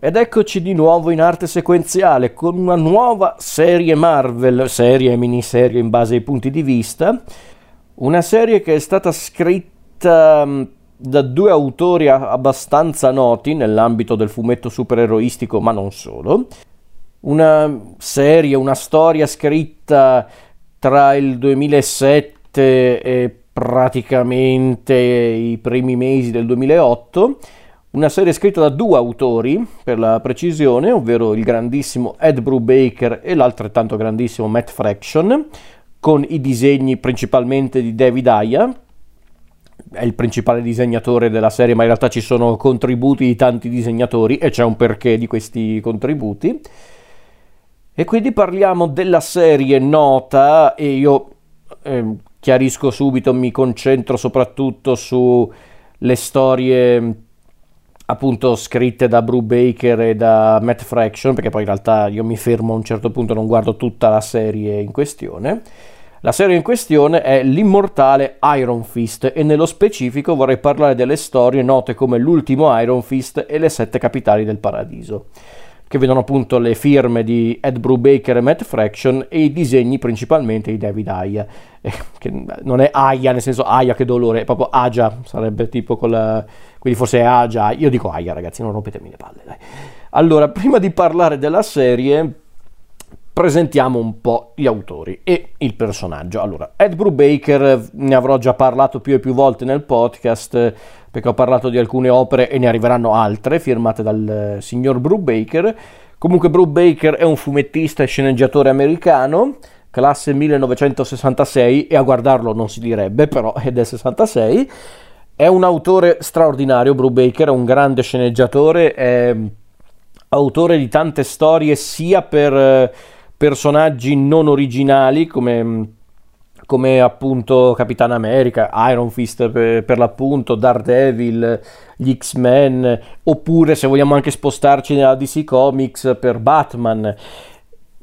Ed eccoci di nuovo in arte sequenziale con una nuova serie Marvel, serie e miniserie in base ai punti di vista. Una serie che è stata scritta mm, da due autori abbastanza noti nell'ambito del fumetto supereroistico, ma non solo. Una serie, una storia scritta tra il 2007 e praticamente i primi mesi del 2008 una serie scritta da due autori, per la precisione, ovvero il grandissimo Ed Brubaker e l'altrettanto grandissimo Matt Fraction, con i disegni principalmente di David Aya, è il principale disegnatore della serie, ma in realtà ci sono contributi di tanti disegnatori e c'è un perché di questi contributi. E quindi parliamo della serie nota e io eh, chiarisco subito, mi concentro soprattutto sulle storie appunto scritte da Brew Baker e da Matt Fraction, perché poi in realtà io mi fermo a un certo punto, non guardo tutta la serie in questione. La serie in questione è l'immortale Iron Fist e nello specifico vorrei parlare delle storie note come l'ultimo Iron Fist e le sette capitali del paradiso, che vedono appunto le firme di Ed Brubaker e Matt Fraction e i disegni principalmente di David Aya, eh, che non è Aya nel senso Aya che dolore, è proprio Aja, sarebbe tipo con la quindi forse è Aja, io dico Aia ragazzi, non rompetemi le palle, dai. Allora, prima di parlare della serie, presentiamo un po' gli autori e il personaggio. Allora, Ed Brubaker ne avrò già parlato più e più volte nel podcast perché ho parlato di alcune opere e ne arriveranno altre firmate dal eh, signor Brubaker. Comunque Brubaker è un fumettista e sceneggiatore americano, classe 1966 e a guardarlo non si direbbe, però è del 66 è un autore straordinario, Brubaker, è un grande sceneggiatore, è autore di tante storie sia per eh, personaggi non originali come, come appunto Capitan America, Iron Fist per, per, l'appunto, Daredevil, gli X-Men, oppure se vogliamo anche spostarci nella DC Comics per Batman.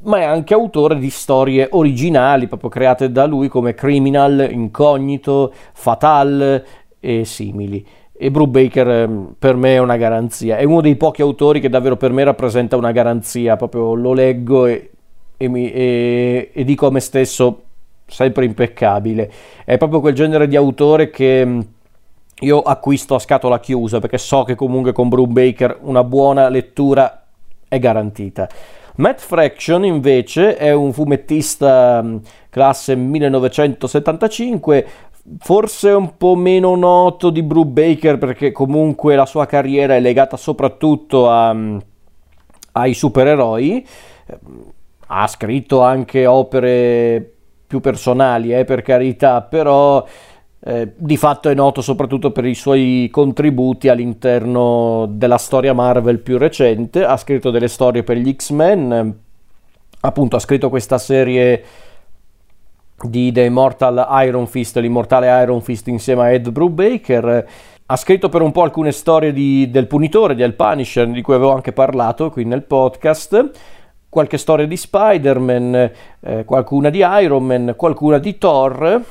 Ma è anche autore di storie originali proprio create da lui come Criminal, Incognito, Fatal, e simili. E Brubaker ehm, per me è una garanzia, è uno dei pochi autori che davvero per me rappresenta una garanzia, proprio lo leggo e, e, mi, e, e dico a me stesso sempre impeccabile. È proprio quel genere di autore che mm, io acquisto a scatola chiusa perché so che comunque con Brubaker una buona lettura è garantita. Matt Fraction invece è un fumettista mm, classe 1975, forse un po' meno noto di Brew Baker perché comunque la sua carriera è legata soprattutto a, mm, ai supereroi. Ha scritto anche opere più personali, eh, per carità, però eh, di fatto è noto soprattutto per i suoi contributi all'interno della storia Marvel più recente. Ha scritto delle storie per gli X-Men, appunto ha scritto questa serie di The Immortal Iron Fist, l'immortale Iron Fist insieme a Ed Brubaker. Ha scritto per un po' alcune storie di, del Punitore, del Punisher, di cui avevo anche parlato qui nel podcast. Qualche storia di Spider-Man, eh, qualcuna di Iron Man, qualcuna di Thor,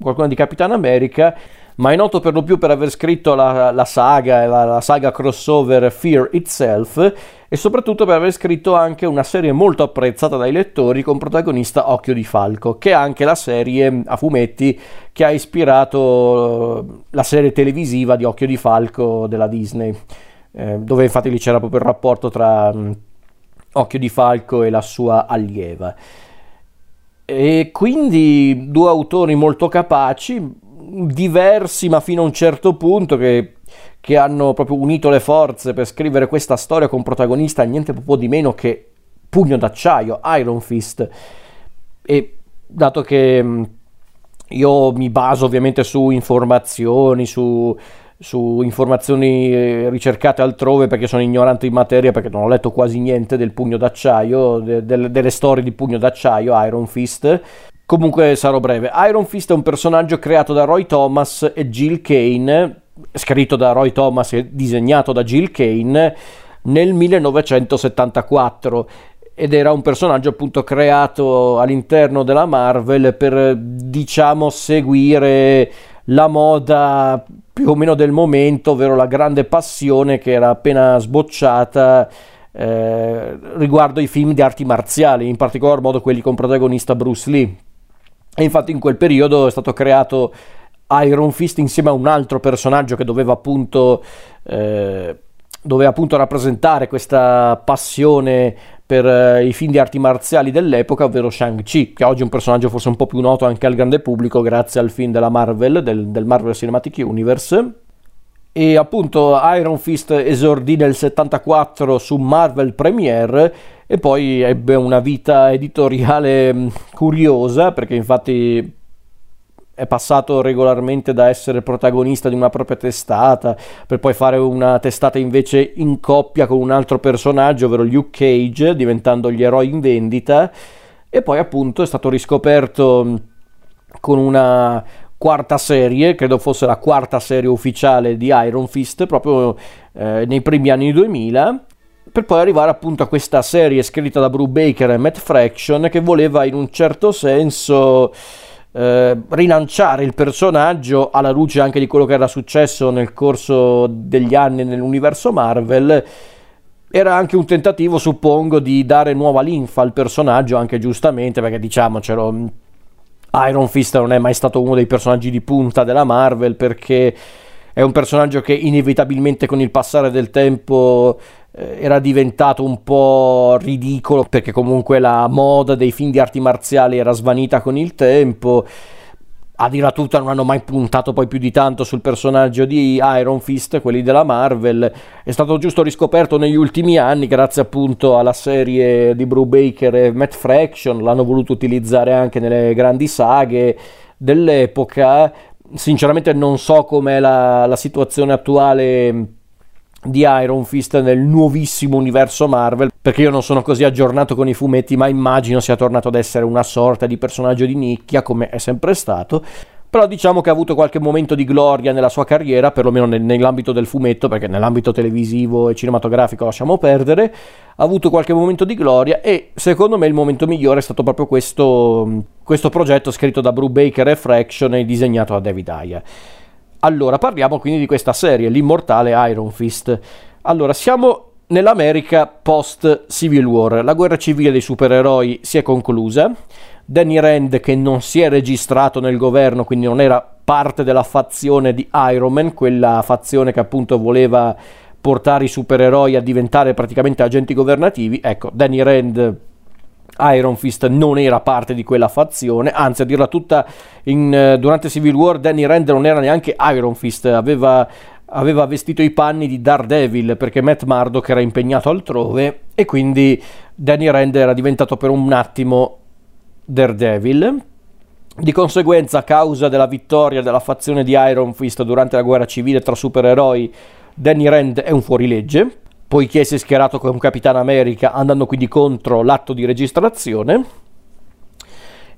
qualcuna di Capitan America ma è noto per lo più per aver scritto la, la saga, la, la saga crossover Fear Itself e soprattutto per aver scritto anche una serie molto apprezzata dai lettori con protagonista Occhio di Falco, che è anche la serie a fumetti che ha ispirato eh, la serie televisiva di Occhio di Falco della Disney, eh, dove infatti lì c'era proprio il rapporto tra um, Occhio di Falco e la sua allieva. E quindi due autori molto capaci, diversi ma fino a un certo punto che, che hanno proprio unito le forze per scrivere questa storia con protagonista niente po' di meno che Pugno d'acciaio, Iron Fist. E dato che mm, io mi baso ovviamente su informazioni, su, su informazioni eh, ricercate altrove perché sono ignorante in materia, perché non ho letto quasi niente del pugno d'acciaio, de, de, delle storie di pugno d'acciaio, Iron Fist. Comunque sarò breve. Iron Fist è un personaggio creato da Roy Thomas e Jill Kane, scritto da Roy Thomas e disegnato da Jill Kane nel 1974 ed era un personaggio appunto creato all'interno della Marvel per diciamo seguire la moda più o meno del momento, ovvero la grande passione che era appena sbocciata eh, riguardo i film di arti marziali, in particolar modo quelli con protagonista Bruce Lee. E infatti in quel periodo è stato creato Iron Fist insieme a un altro personaggio che doveva appunto, eh, doveva appunto rappresentare questa passione per eh, i film di arti marziali dell'epoca, ovvero Shang-Chi, che oggi è un personaggio forse un po' più noto anche al grande pubblico grazie al film della Marvel, del, del Marvel Cinematic Universe. E appunto Iron Fist esordì nel 74 su Marvel Premiere e poi ebbe una vita editoriale mm, curiosa perché infatti è passato regolarmente da essere protagonista di una propria testata per poi fare una testata invece in coppia con un altro personaggio, ovvero Luke Cage, diventando gli eroi in vendita. E poi appunto è stato riscoperto con una quarta serie, credo fosse la quarta serie ufficiale di Iron Fist proprio eh, nei primi anni 2000 per poi arrivare appunto a questa serie scritta da Brew Baker e Matt Fraction che voleva in un certo senso eh, rilanciare il personaggio alla luce anche di quello che era successo nel corso degli anni nell'universo Marvel. Era anche un tentativo, suppongo, di dare nuova linfa al personaggio, anche giustamente, perché diciamocelo, Iron Fist non è mai stato uno dei personaggi di punta della Marvel perché è un personaggio che inevitabilmente con il passare del tempo eh, era diventato un po' ridicolo perché comunque la moda dei film di arti marziali era svanita con il tempo. A dire tutta non hanno mai puntato poi più di tanto sul personaggio di Iron Fist, quelli della Marvel. È stato giusto riscoperto negli ultimi anni grazie appunto alla serie di Brew Baker e Matt Fraction, l'hanno voluto utilizzare anche nelle grandi saghe dell'epoca. Sinceramente non so com'è la, la situazione attuale di Iron Fist nel nuovissimo universo Marvel, perché io non sono così aggiornato con i fumetti, ma immagino sia tornato ad essere una sorta di personaggio di nicchia, come è sempre stato. Però diciamo che ha avuto qualche momento di gloria nella sua carriera, perlomeno nell'ambito del fumetto, perché nell'ambito televisivo e cinematografico lasciamo perdere, ha avuto qualche momento di gloria e secondo me il momento migliore è stato proprio questo, questo progetto scritto da Brew Baker e Fraction e disegnato da David Ayer. Allora, parliamo quindi di questa serie, l'immortale Iron Fist. Allora, siamo nell'America post Civil War. La guerra civile dei supereroi si è conclusa. Danny Rand, che non si è registrato nel governo, quindi non era parte della fazione di Iron Man, quella fazione che appunto voleva portare i supereroi a diventare praticamente agenti governativi. Ecco, Danny Rand Iron Fist non era parte di quella fazione, anzi a dirla tutta in, uh, durante Civil War Danny Rand non era neanche Iron Fist, aveva, aveva vestito i panni di Daredevil perché Matt Murdock era impegnato altrove e quindi Danny Rand era diventato per un attimo Daredevil. Di conseguenza, a causa della vittoria della fazione di Iron Fist durante la guerra civile tra supereroi, Danny Rand è un fuorilegge poiché si è schierato con Capitano America andando quindi contro l'atto di registrazione.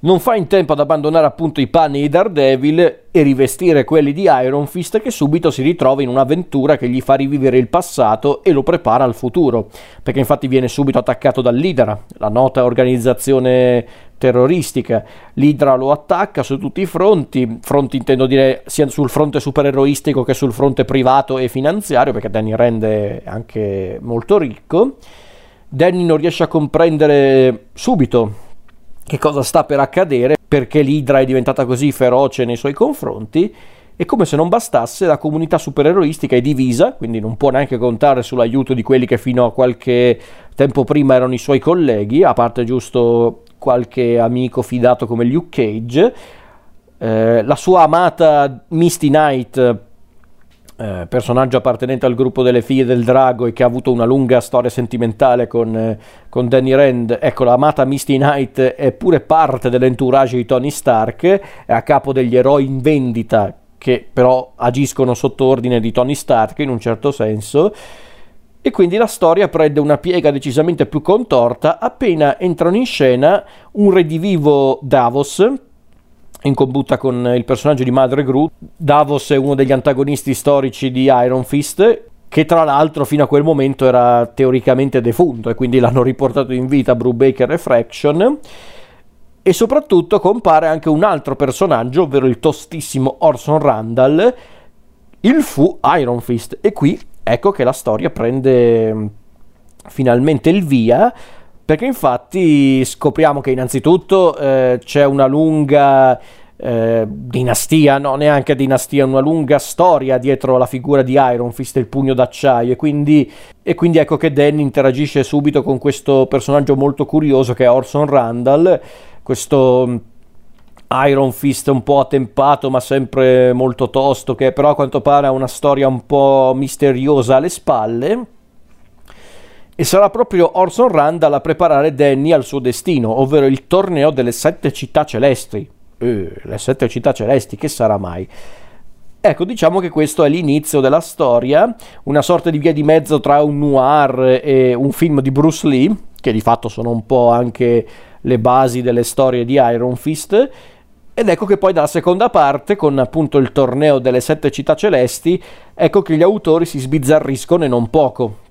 Non fa in tempo ad abbandonare appunto i panni di Daredevil e rivestire quelli di Iron Fist che subito si ritrova in un'avventura che gli fa rivivere il passato e lo prepara al futuro, perché infatti viene subito attaccato dall'Idra, la nota organizzazione terroristica. L'Idra lo attacca su tutti i fronti, fronti intendo dire sia sul fronte supereroistico che sul fronte privato e finanziario, perché Danny rende anche molto ricco. Danny non riesce a comprendere subito che cosa sta per accadere, perché l'Idra è diventata così feroce nei suoi confronti. E come se non bastasse, la comunità supereroistica è divisa, quindi non può neanche contare sull'aiuto di quelli che fino a qualche tempo prima erano i suoi colleghi, a parte giusto qualche amico fidato come Luke Cage. Eh, la sua amata Misty Knight, eh, personaggio appartenente al gruppo delle figlie del drago e che ha avuto una lunga storia sentimentale con, eh, con Danny Rand. Ecco, l'amata Misty Knight è pure parte dell'entourage di Tony Stark, è a capo degli eroi in vendita che però agiscono sotto ordine di Tony Stark in un certo senso. E quindi la storia prende una piega decisamente più contorta appena entrano in scena un redivivo Davos, in combutta con il personaggio di Madre Groot. Davos è uno degli antagonisti storici di Iron Fist, che tra l'altro fino a quel momento era teoricamente defunto e quindi l'hanno riportato in vita Brubaker e Fraction. e soprattutto compare anche un altro personaggio, ovvero il tostissimo Orson Randall, il fu Iron Fist. E qui ecco che la storia prende mm, finalmente il via, perché infatti scopriamo che innanzitutto eh, c'è una lunga eh, dinastia, no neanche dinastia, una lunga storia dietro la figura di Iron Fist il pugno d'acciaio e quindi, e quindi ecco che Danny interagisce subito con questo personaggio molto curioso che è Orson Randall, questo mm, Iron Fist un po' attempato ma sempre molto tosto che però a quanto pare ha una storia un po' misteriosa alle spalle e sarà proprio Orson Randall a preparare Danny al suo destino, ovvero il torneo delle sette città celesti eh, le sette città celesti, che sarà mai? Ecco, diciamo che questo è l'inizio della storia, una sorta di via di mezzo tra un noir e un film di Bruce Lee, che di fatto sono un po' anche le basi delle storie di Iron Fist. Ed ecco che poi dalla seconda parte, con appunto il torneo delle sette città celesti, ecco che gli autori si sbizzarriscono e non poco,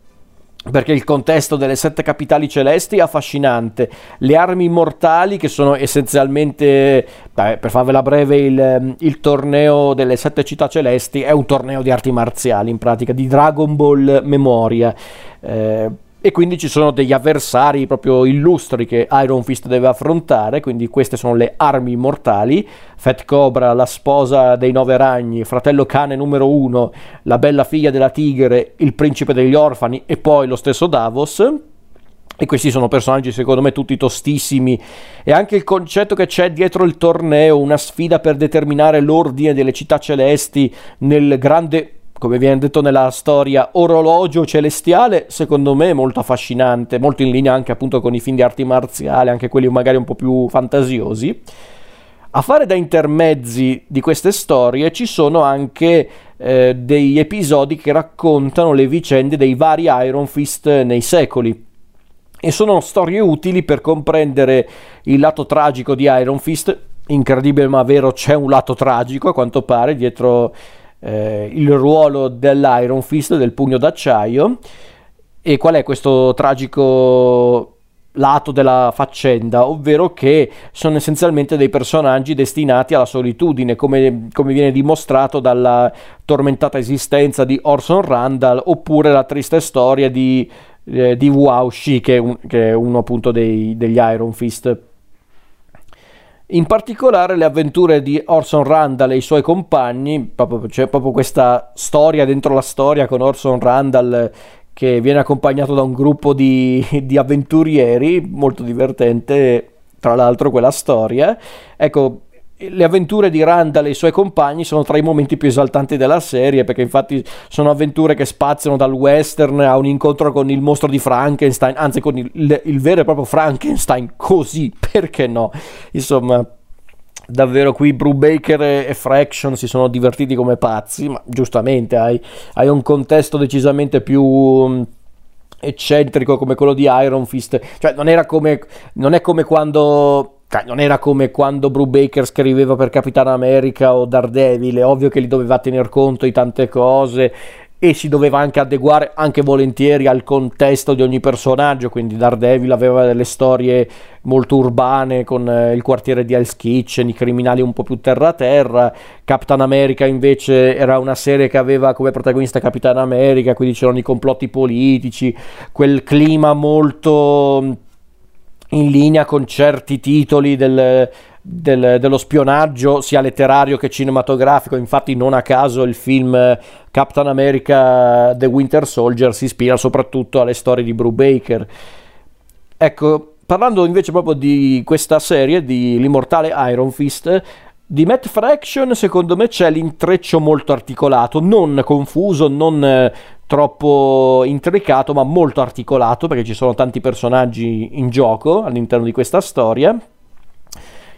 perché il contesto delle sette capitali celesti è affascinante. Le armi immortali, che sono essenzialmente, beh, per farvela breve, il, il, torneo delle sette città celesti, è un torneo di arti marziali, in pratica, di Dragon Ball Memoria. Eh, e quindi ci sono degli avversari proprio illustri che Iron Fist deve affrontare, quindi queste sono le armi immortali, Fat Cobra, la sposa dei nove ragni, fratello cane numero uno, la bella figlia della tigre, il principe degli orfani e poi lo stesso Davos. E questi sono personaggi secondo me tutti tostissimi e anche il concetto che c'è dietro il torneo, una sfida per determinare l'ordine delle città celesti nel grande come viene detto nella storia, orologio celestiale, secondo me molto affascinante, molto in linea anche appunto con i film di arti marziali, anche quelli magari un po' più fantasiosi. A fare da intermezzi di queste storie ci sono anche eh, degli episodi che raccontano le vicende dei vari Iron Fist nei secoli. E sono storie utili per comprendere il lato tragico di Iron Fist. Incredibile ma vero, c'è un lato tragico a quanto pare dietro eh, il ruolo dell'Iron Fist, del pugno d'acciaio. E qual è questo tragico lato della faccenda, ovvero che sono essenzialmente dei personaggi destinati alla solitudine, come, come, viene dimostrato dalla tormentata esistenza di Orson Randall, oppure la triste storia di, eh, di Wu Shi, che, che, è uno appunto dei, degli Iron Fist. In particolare le avventure di Orson Randall e i suoi compagni, proprio, c'è proprio questa storia dentro la storia con Orson Randall che viene accompagnato da un gruppo di, di avventurieri, molto divertente tra l'altro quella storia. Ecco, le avventure di Randall e i suoi compagni sono tra i momenti più esaltanti della serie perché infatti sono avventure che spaziano dal western a un incontro con il mostro di Frankenstein, anzi con il, il, vero e proprio Frankenstein, così, perché no? Insomma, davvero qui Brubaker e Fraction si sono divertiti come pazzi, ma giustamente hai, hai un contesto decisamente più mm, eccentrico come quello di Iron Fist, cioè non come non è come quando non era come quando Brubaker scriveva per Capitan America o Daredevil, è ovvio che li doveva tener conto di tante cose e si doveva anche adeguare anche volentieri al contesto di ogni personaggio, quindi Daredevil aveva delle storie molto urbane con eh, il quartiere di Hell's Kitchen, i criminali un po' più terra-terra, Capitan America invece era una serie che aveva come protagonista Capitan America, quindi c'erano i complotti politici, quel clima molto in linea con certi titoli del, del, dello spionaggio sia letterario che cinematografico. Infatti, non a caso il film Captain America The Winter Soldier si ispira soprattutto alle storie di Brubaker. Ecco, parlando invece proprio di questa serie, di L'immortale Iron Fist, di Matt Fraction secondo me c'è l'intreccio molto articolato, non confuso, non eh, troppo intricato, ma molto articolato perché ci sono tanti personaggi in gioco all'interno di questa storia.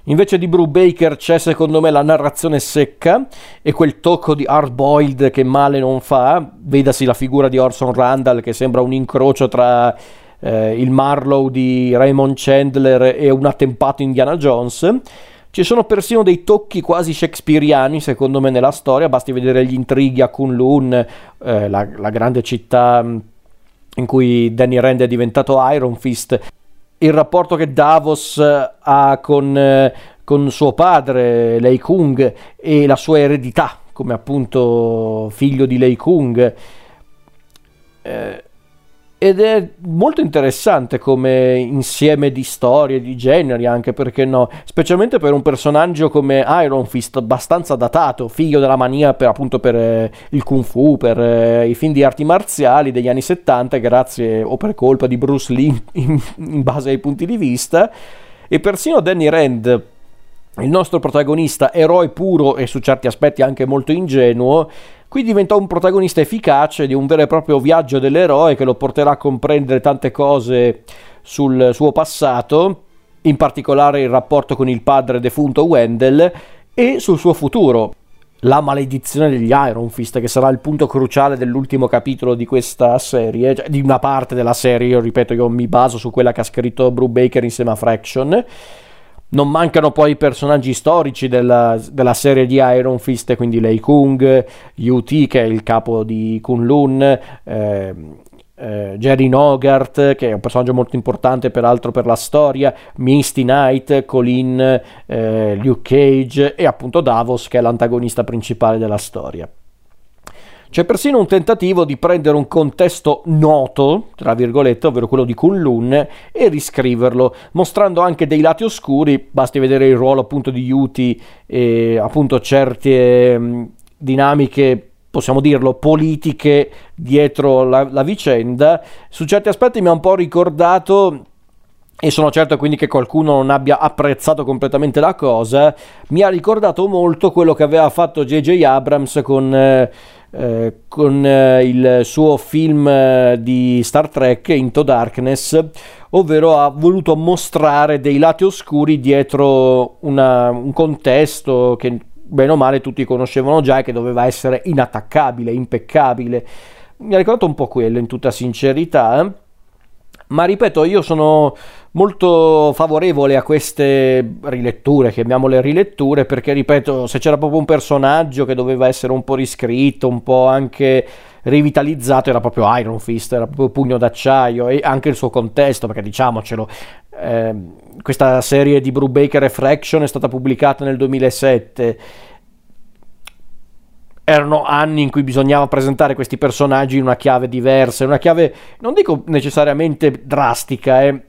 Invece di Brubaker c'è secondo me la narrazione secca e quel tocco di hard boiled che male non fa. Vedasi la figura di Orson Randall che sembra un incrocio tra eh, il Marlowe di Raymond Chandler e un attempato Indiana Jones. Ci sono persino dei tocchi quasi shakespeariani, secondo me, nella storia. Basti vedere gli intrighi a Kunlun, eh, la, la grande città mm, in cui Danny Rand è diventato Iron Fist. il rapporto che Davos ha con, con suo padre, Lei Kung, e la sua eredità come appunto figlio di Lei Kung. Eh, ed è molto interessante come insieme di storie, di generi, anche perché no, specialmente per un personaggio come Iron Fist, abbastanza datato, figlio della mania per, appunto per eh, il kung fu, per eh, i film di arti marziali degli anni 70, grazie o per colpa di Bruce Lee in, in base ai punti di vista, e persino Danny Rand, il nostro protagonista, eroe puro e su certi aspetti anche molto ingenuo, Qui diventa un protagonista efficace di un vero e proprio viaggio dell'eroe che lo porterà a comprendere tante cose sul suo passato, in particolare il rapporto con il padre defunto Wendell e sul suo futuro. La maledizione degli Iron Fist, che sarà il punto cruciale dell'ultimo capitolo di questa serie, cioè di una parte della serie, io ripeto, io mi baso su quella che ha scritto Brubaker insieme a Fraction non mancano poi i personaggi storici della, della, serie di Iron Fist, quindi Lei Kung, Yu-Ti che è il capo di Kunlun, eh, eh, Jerry Nogart che è un personaggio molto importante peraltro per la storia, Misty Knight, Colin, eh, Luke Cage e appunto Davos che è l'antagonista principale della storia. C'è persino un tentativo di prendere un contesto noto, tra virgolette, ovvero quello di Kunlun, e riscriverlo, mostrando anche dei lati oscuri, basti vedere il ruolo appunto di Yuti e appunto certe mh, dinamiche possiamo dirlo, politiche dietro la, la, vicenda. Su certi aspetti mi ha un po' ricordato. E sono certo quindi che qualcuno non abbia apprezzato completamente la cosa. Mi ha ricordato molto quello che aveva fatto J.J. Abrams con eh, con eh, il suo film eh, di Star Trek Into Darkness, ovvero ha voluto mostrare dei lati oscuri dietro una, un contesto che bene o male tutti conoscevano già e che doveva essere inattaccabile, impeccabile. Mi ha ricordato un po' quello in tutta sincerità. Ma ripeto, io sono molto favorevole a queste riletture, chiamiamole riletture, perché ripeto, se c'era proprio un personaggio che doveva essere un po' riscritto, un po' anche rivitalizzato, era proprio Iron Fist, era proprio Pugno d'acciaio e anche il suo contesto, perché diciamocelo, eh, questa serie di Brubaker e Fraction è stata pubblicata nel 2007 erano anni in cui bisognava presentare questi personaggi in una chiave diversa, una chiave non dico necessariamente drastica, eh.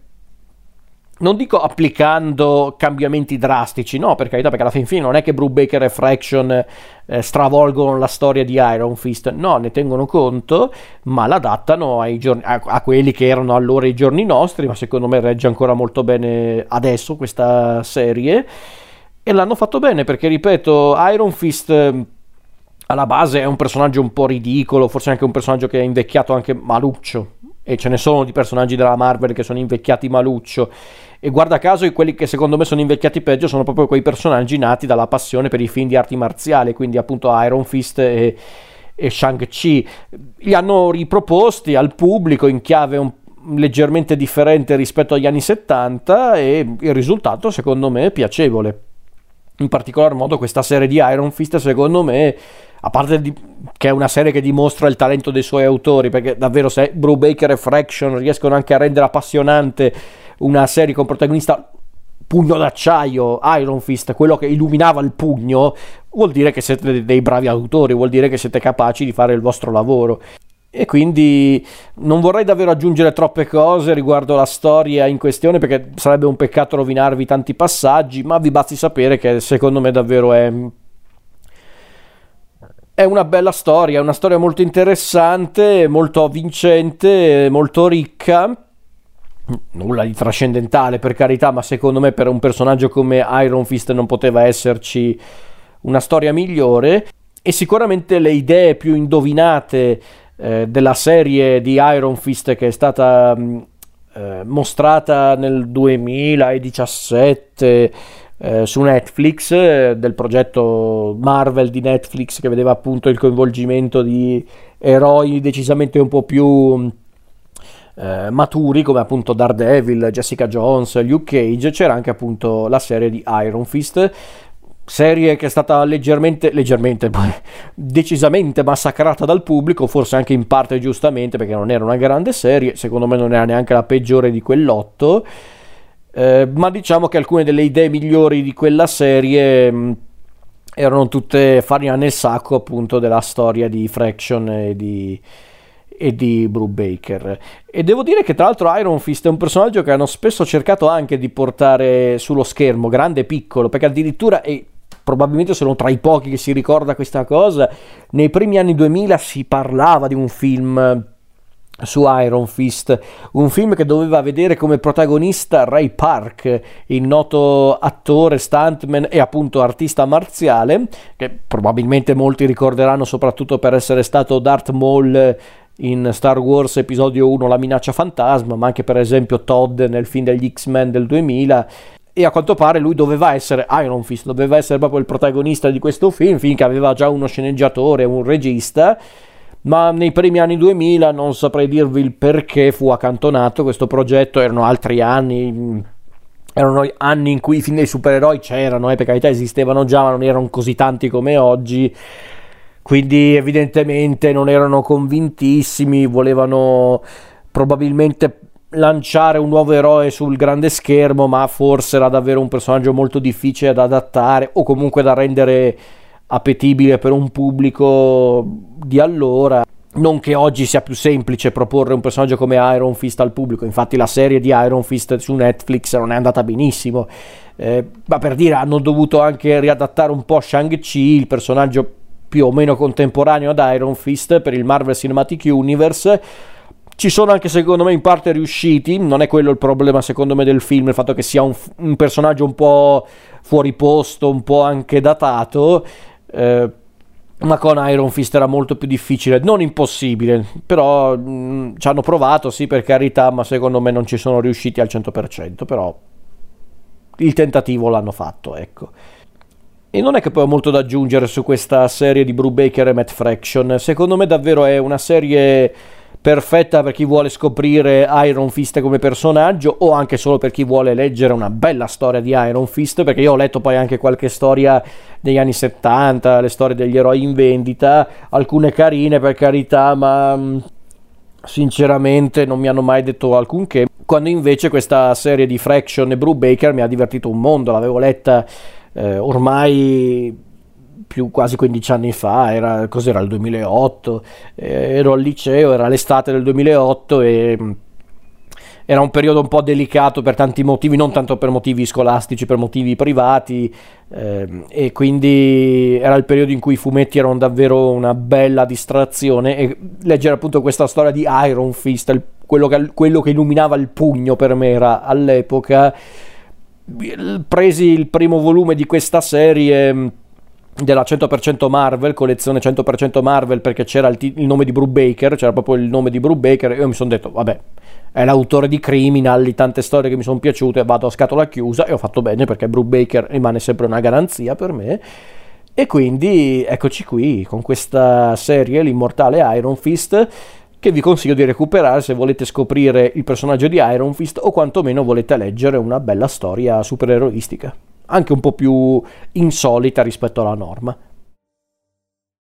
non dico applicando cambiamenti drastici, no, per carità, perché alla fin fine non è che Brubaker e Fraction eh, stravolgono la storia di Iron Fist, no, ne tengono conto, ma l'adattano giorni, a, a quelli che erano allora i giorni nostri, ma secondo me regge ancora molto bene adesso questa serie. E l'hanno fatto bene perché, ripeto, Iron Fist alla base è un personaggio un po' ridicolo, forse anche un personaggio che è invecchiato anche maluccio. E ce ne sono di personaggi della Marvel che sono invecchiati maluccio. E guarda caso, quelli che secondo me sono invecchiati peggio sono proprio quei personaggi nati dalla passione per i film di arti marziali, quindi appunto Iron Fist e, e Shang-Chi. Li hanno riproposti al pubblico in chiave un leggermente differente rispetto agli anni 70 e il risultato secondo me è piacevole. In particolar modo questa serie di Iron Fist secondo me a parte di, che è una serie che dimostra il talento dei suoi autori, perché davvero se Brubaker e Fraction riescono anche a rendere appassionante una serie con protagonista pugno d'acciaio, Iron Fist, quello che illuminava il pugno, vuol dire che siete dei bravi autori, vuol dire che siete capaci di fare il vostro lavoro. E quindi non vorrei davvero aggiungere troppe cose riguardo la storia in questione perché sarebbe un peccato rovinarvi tanti passaggi, ma vi basti sapere che secondo me davvero è è una bella storia, è una storia molto interessante, molto vincente, molto ricca. Nulla di trascendentale per carità, ma secondo me per un personaggio come Iron Fist non poteva esserci una storia migliore. E sicuramente le idee più indovinate eh, della serie di Iron Fist che è stata mm, eh, mostrata nel 2017 eh, su Netflix eh, del progetto Marvel di Netflix che vedeva appunto il coinvolgimento di eroi decisamente un po' più eh, maturi come appunto Daredevil, Jessica Jones, Luke Cage, c'era anche appunto la serie di Iron Fist serie che è stata leggermente, leggermente, decisamente massacrata dal pubblico, forse anche in parte giustamente perché non era una grande serie, secondo me non era neanche la peggiore di quell'otto eh, ma diciamo che alcune delle idee migliori di quella serie mh, mm, erano tutte farina nel sacco appunto della storia di Fraction e di, e di Brubaker. E devo dire che tra l'altro Iron Fist è un personaggio che hanno spesso cercato anche di portare sullo schermo, grande e piccolo, perché addirittura, e probabilmente sono tra i pochi che si ricorda questa cosa, nei primi anni 2000 si parlava di un film su Iron Fist, un film che doveva vedere come protagonista Ray Park, il noto attore, stuntman e appunto artista marziale, che probabilmente molti ricorderanno soprattutto per essere stato Darth Maul in Star Wars episodio 1 La minaccia fantasma, ma anche per esempio Todd nel film degli X-Men del 2000 e a quanto pare lui doveva essere Iron Fist, doveva essere proprio il protagonista di questo film, finché aveva già uno sceneggiatore, un regista ma nei primi anni 2000 non saprei dirvi il perché fu accantonato questo progetto, erano altri anni, erano anni in cui i film dei supereroi c'erano, eh, per carità esistevano già, ma non erano così tanti come oggi, quindi evidentemente non erano convintissimi, volevano probabilmente lanciare un nuovo eroe sul grande schermo, ma forse era davvero un personaggio molto difficile da adattare o comunque da rendere appetibile per un pubblico di allora. Non che oggi sia più semplice proporre un personaggio come Iron Fist al pubblico, infatti la serie di Iron Fist su Netflix non è andata benissimo, eh, ma per dire hanno dovuto anche riadattare un po' Shang-Chi, il personaggio più o meno contemporaneo ad Iron Fist per il Marvel Cinematic Universe. Ci sono anche secondo me in parte riusciti, non è quello il problema secondo me del film, il fatto che sia un, un personaggio un po' fuori posto, un po' anche datato, eh, ma con Iron Fist era molto più difficile, non impossibile, però mh, mm, ci hanno provato, sì per carità, ma secondo me non ci sono riusciti al 100%, però il tentativo l'hanno fatto, ecco. E non è che poi ho molto da aggiungere su questa serie di Brubaker e Matt Fraction, secondo me davvero è una serie perfetta per chi vuole scoprire Iron Fist come personaggio o anche solo per chi vuole leggere una bella storia di Iron Fist perché io ho letto poi anche qualche storia degli anni 70, le storie degli eroi in vendita, alcune carine per carità, ma mm, sinceramente non mi hanno mai detto alcunché, quando invece questa serie di Fraction e Brubaker mi ha divertito un mondo, l'avevo letta eh, ormai più quasi 15 anni fa, era, cos'era il 2008, eh, ero al liceo, era l'estate del 2008 e mm, era un periodo un po' delicato per tanti motivi, non tanto per motivi scolastici, per motivi privati eh, e quindi era il periodo in cui i fumetti erano davvero una bella distrazione e leggere appunto questa storia di Iron Fist, il, quello, che, quello che illuminava il pugno per me era all'epoca, presi il primo volume di questa serie mm, della 100% Marvel, collezione 100% Marvel perché c'era il, t- il nome di Brubaker, c'era proprio il nome di Brubaker e io mi sono detto vabbè è l'autore di Criminal, di tante storie che mi sono piaciute, vado a scatola chiusa e ho fatto bene perché Brubaker rimane sempre una garanzia per me. E quindi eccoci qui con questa serie, l'immortale Iron Fist che vi consiglio di recuperare se volete scoprire il personaggio di Iron Fist o quantomeno volete leggere una bella storia supereroistica anche un po' più insolita rispetto alla norma.